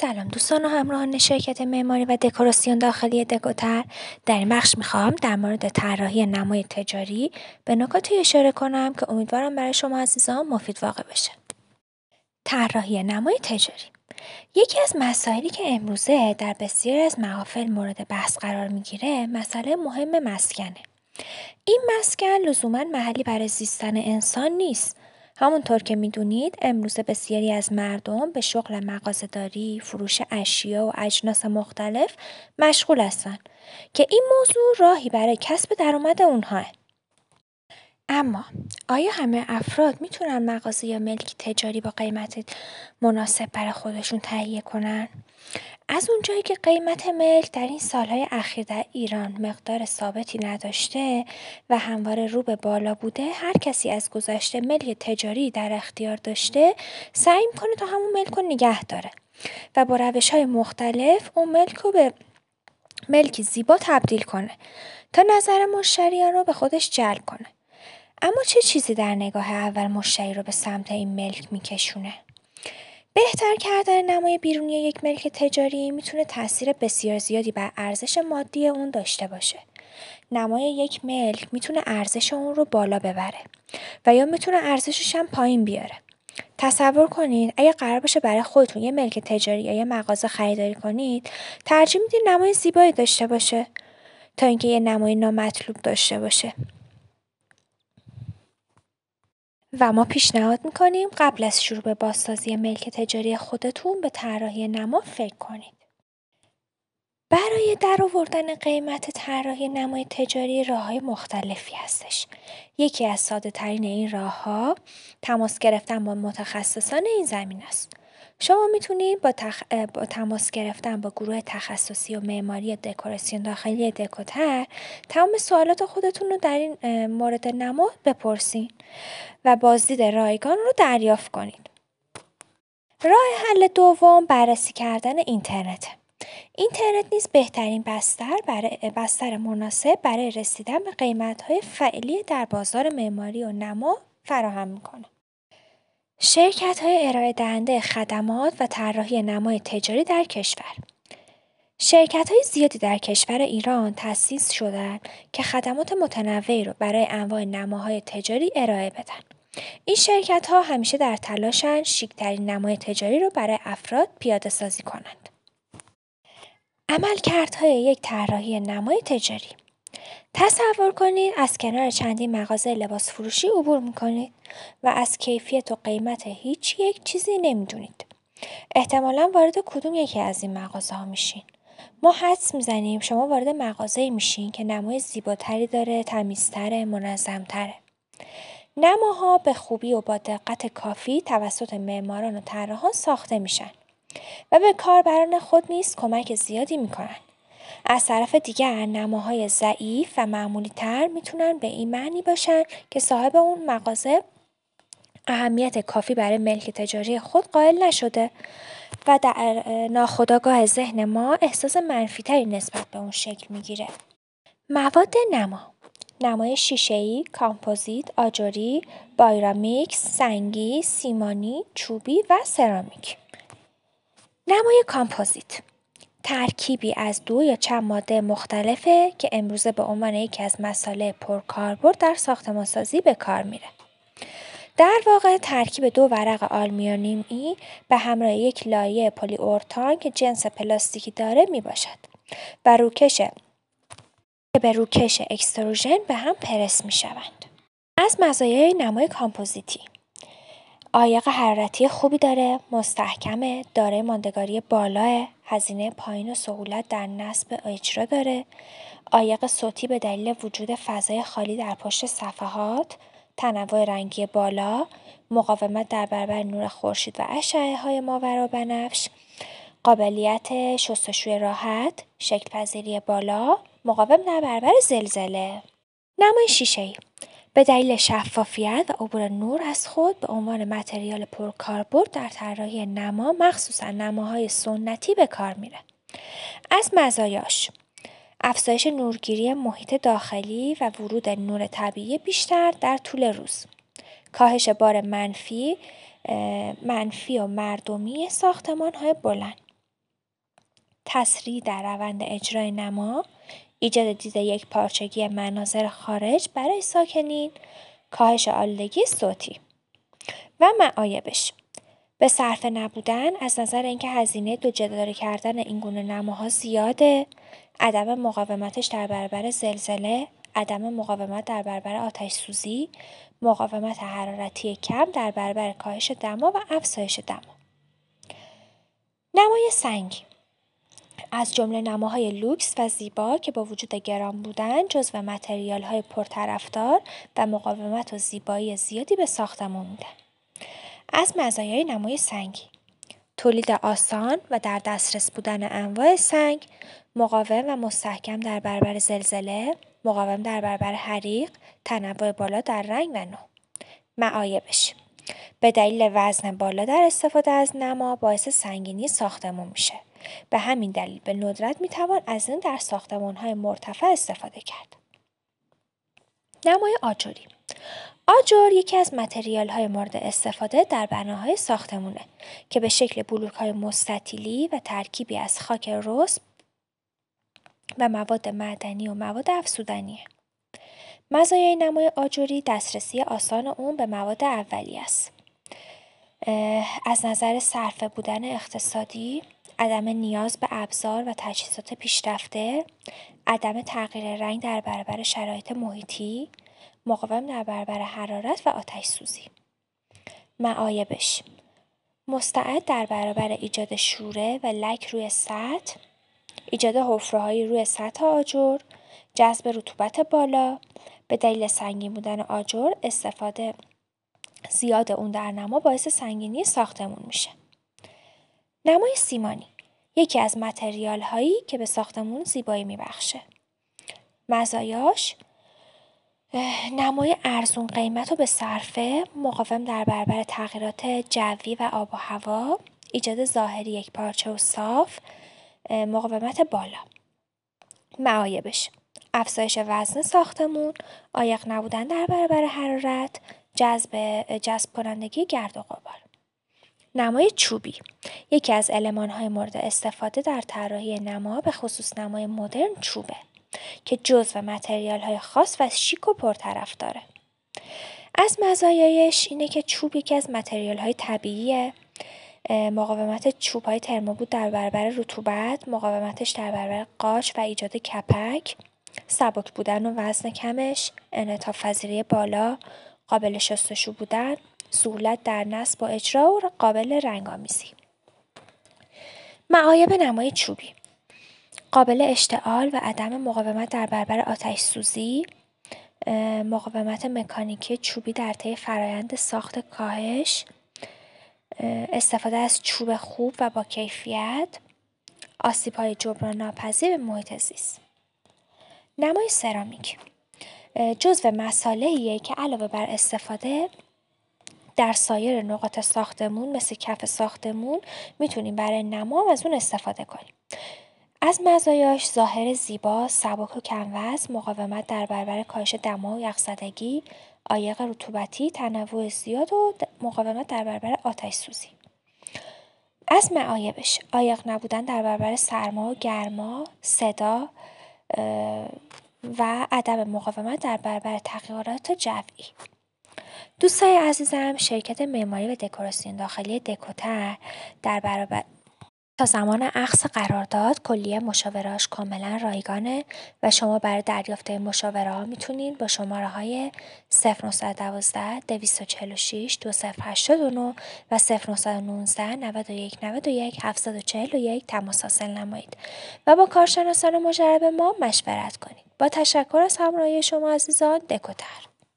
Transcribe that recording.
سلام دوستان و همراهان شرکت معماری و دکوراسیون داخلی دکوتر. در این بخش می‌خوام در مورد طراحی نمای تجاری به نکاتی اشاره کنم که امیدوارم برای شما عزیزان مفید واقع بشه. طراحی نمای تجاری. یکی از مسائلی که امروزه در بسیاری از محافل مورد بحث قرار می‌گیره مسئله مهم مسکنه. این مسکن لزوما محلی برای زیستن انسان نیست. همونطور که می‌دونید امروزه بسیاری از مردم به شغل مغازهداری، فروش اشیا و اجناس مختلف مشغول هستند که این موضوع راهی برای کسب درآمد اونها اما آیا همه افراد می‌تونن مغازه یا ملک تجاری با قیمت مناسب برای خودشون تهیه کنن؟ از اونجایی که قیمت ملک در این سالهای اخیر در ایران مقدار ثابتی نداشته و همواره رو به بالا بوده هر کسی از گذشته ملک تجاری در اختیار داشته سعی می‌کنه تا همون ملک رو نگه داره و با روش های مختلف اون ملک رو به ملکی زیبا تبدیل کنه تا نظر مشتریان رو به خودش جلب کنه اما چه چیزی در نگاه اول مشتری رو به سمت این ملک میکشونه؟ بهتر کردن نمای بیرونی یک ملک تجاری می‌تونه تاثیر بسیار زیادی بر ارزش مادی اون داشته باشه. نمای یک ملک می‌تونه ارزش اون رو بالا ببره و یا می‌تونه ارزشش هم پایین بیاره. تصور کنید اگه قرار باشه برای خودتون یه ملک تجاری یا یه مغازه خریداری کنید ترجیح می‌دید نمای زیبایی داشته باشه تا اینکه یه نمای نامطلوب داشته باشه و ما پیشنهاد می‌کنیم قبل از شروع به بازسازی ملک تجاری خودتون به طراحی نما فکر کنید. برای درآوردن قیمت طراحی نمای تجاری های مختلفی هستش. یکی از ساده ترین این ها تماس گرفتن با متخصصان این زمین است. شما می‌تونید با, با تماس گرفتن با گروه تخصصی و معماری دکوراسیون داخلی دکوتر تمام سوالات خودتون رو در این مورد نما بپرسین و بازدید رایگان رو دریافت کنید. راه حل دوم بررسی کردن اینترنت. اینترنت نیز بهترین بستر برای بستر مناسب برای رسیدن به قیمت‌های فعلی در بازار معماری و نما فراهم می‌کنه. شرکت های ارائه دهنده خدمات و طراحی نمای تجاری در کشور شرکت های زیادی در کشور ایران تأسیس شدند که خدمات متنوعی رو برای انواع نماهای تجاری ارائه بدن. این شرکت ها همیشه در تلاشن شیکترین نمای تجاری رو برای افراد پیاده سازی کنند. عملکردهای یک طراحی نمای تجاری تصور کنید از کنار چندین مغازه لباس فروشی عبور می‌کنید و از کیفیت و قیمت هیچ یک چیزی نمی‌دونید. احتمالا وارد کدوم یکی از این مغازه ها میشین. ما حدس می‌زنیم شما وارد مغازه میشین که نمای زیباتری داره، تمیزتره، منظمتره. نماها به خوبی و با دقت کافی توسط معماران و طراحان ساخته میشن و به کاربران خود نیز کمک زیادی می‌کنن. از طرف دیگر نماهای ضعیف و معمولی تر می‌تونن به این معنی باشن که صاحب اون مغازه اهمیت کافی برای ملک تجاری خود قائل نشده و در ناخودآگاه ذهن ما احساس منفیتری نسبت به اون شکل می‌گیره. مواد نما نمای شیشه‌ای، کامپوزیت، آجوری، بایرامیکس، سنگی، سیمانی، چوبی و سرامیک. نمای کامپوزیت ترکیبی از دو یا چند ماده مختلفه که امروزه به عنوان یکی از مصالح پرکاربرد در ساختمانسازی به کار میره. در واقع ترکیب دو ورق آلومینیومی به همراه یک لایه پلی اورتان که جنس پلاستیکی داره می باشد و روکش که به روش اکستروژن به هم پرس می شوند. از مزایای نمای کامپوزیتی عایق حرارتی خوبی داره، مستحکمه، داره ماندگاری بالاه، هزینه پایین و سهولت در نصب اجرا داره، عایق صوتی به دلیل وجود فضای خالی در پشت صفحات، تنوع رنگی بالا، مقاومت در برابر نور خورشید و اشعه ماورا بنفش، قابلیت شستشوی راحت، شکلپذیری بالا، مقاوم در برابر زلزله. نمای شیشه‌ای به دلیل شفافیت و عبور نور از خود به عنوان متریال پرکاربرد در طراحی نما مخصوصا نماهای سنتی به کار میره. از مزایاش افزایش نورگیری محیط داخلی و ورود نور طبیعی بیشتر در طول روز. کاهش بار منفی منفی و مردمی ساختمان های بلند. تسریع در روند اجرای نما، ایجاد دید یک پارچگی مناظر خارج برای ساکنین، کاهش آلودگی صوتی و معایبش. به صرفه نبودن از نظر اینکه هزینه دو جداری کردن این گونه نماها زیاده عدم مقاومتش در برابر زلزله عدم مقاومت در برابر آتش سوزی مقاومت حرارتی کم در برابر کاهش دما و افزایش دما. نمای سنگی. از جمله نماهای لوکس و زیبا که با وجود گران بودن جزو متریال های پرطرفدار و مقاومت و زیبایی زیادی به ساختمان میدن. از مزایای نمای سنگی تولید آسان و در دسترس بودن انواع سنگ مقاوم و مستحکم در برابر زلزله مقاوم در برابر حریق تنوع بالا در رنگ و نوع معایبش به دلیل وزن بالا در استفاده از نما باعث سنگینی ساختمون میشه به همین دلیل به ندرت می‌توان از این در های مرتفع استفاده کرد نمای آجوری آجر یکی از متریال های مورد استفاده در بناهای ساختمونه که به شکل بلوک های مستطیلی و ترکیبی از خاک رسب و مواد معدنی و مواد افزودنیه. مزایای نمای آجوری دسترسی آسان اون به مواد اولی است. از نظر صرفه بودن اقتصادی، عدم نیاز به ابزار و تجهیزات پیشرفته، عدم تغییر رنگ در برابر شرایط محیطی، مقاوم در برابر حرارت و آتش سوزی. معایبش مستعد در برابر ایجاد شوره و لک روی سطح، ایجاد حفرههایی روی سطح آجر، جذب رطوبت بالا، به دلیل سنگین بودن آجر استفاده زیاد اون در نما باعث سنگینی ساختمون میشه. نمای سیمانی یکی از متریال هایی که به ساختمون زیبایی میبخشه. مزایاش نمای ارزون قیمت و به صرفه مقاوم در برابر تغییرات جوی و آب و هوا ایجاد ظاهری یک پارچه و صاف مقاومت بالا معایبش افزایش وزن ساختمون آیق نبودن در برابر حرارت جذب جذب کنندگی گرد و غبار نمای چوبی یکی از های مورد استفاده در طراحی نما به خصوص نمای مدرن چوبه که جزو متریال های خاص و شیک و پرطرف داره. از مزایایش اینه که چوب یکی از متریال های طبیعیه مقاومت چوب های در برابر رطوبت مقاومتش در برابر قاچ و ایجاد کپک سبک بودن و وزن کمش انعطاف بالا قابل شستشو بودن سهولت در نصب و اجرا و قابل رنگآمیزی. معایب نمای چوبی. قابل اشتعال و عدم مقاومت در برابر آتش سوزی مقاومت مکانیکی چوبی در طی فرایند ساخت کاهش استفاده از چوب خوب و با کیفیت آسیب های جبران ناپذیر به محیط زیست. نمای سرامیک. جزو مسالهیه که علاوه بر استفاده در سایر نقاط ساختمون مثل کف ساختمون می‌تونیم برای نما از اون استفاده کنیم از مزایاش ظاهر زیبا، سبک و کموزن، مقاومت در برابر کاهش دما و یخزدگی، عایق رطوبتی، تنوع زیاد و مقاومت در برابر آتش سوزی. از معایبش عایق نبودن در برابر سرما و گرما، صدا و عدم مقاومت در برابر تغییرات جوی. دوستای عزیزم شرکت معماری و دکوراسیون داخلی دکوتر در برابر تا زمان اخص قرارداد کلیه مشاوراش کاملا رایگانه و شما برای دریافت مشاوره ها می‌تونید با شماره های 0912 246 2089 و 0919 91 91 741 تماس حاصل نمایید و با کارشناسان مجرب ما مشورت کنید. با تشکر از همراهی شما عزیزان دکوتر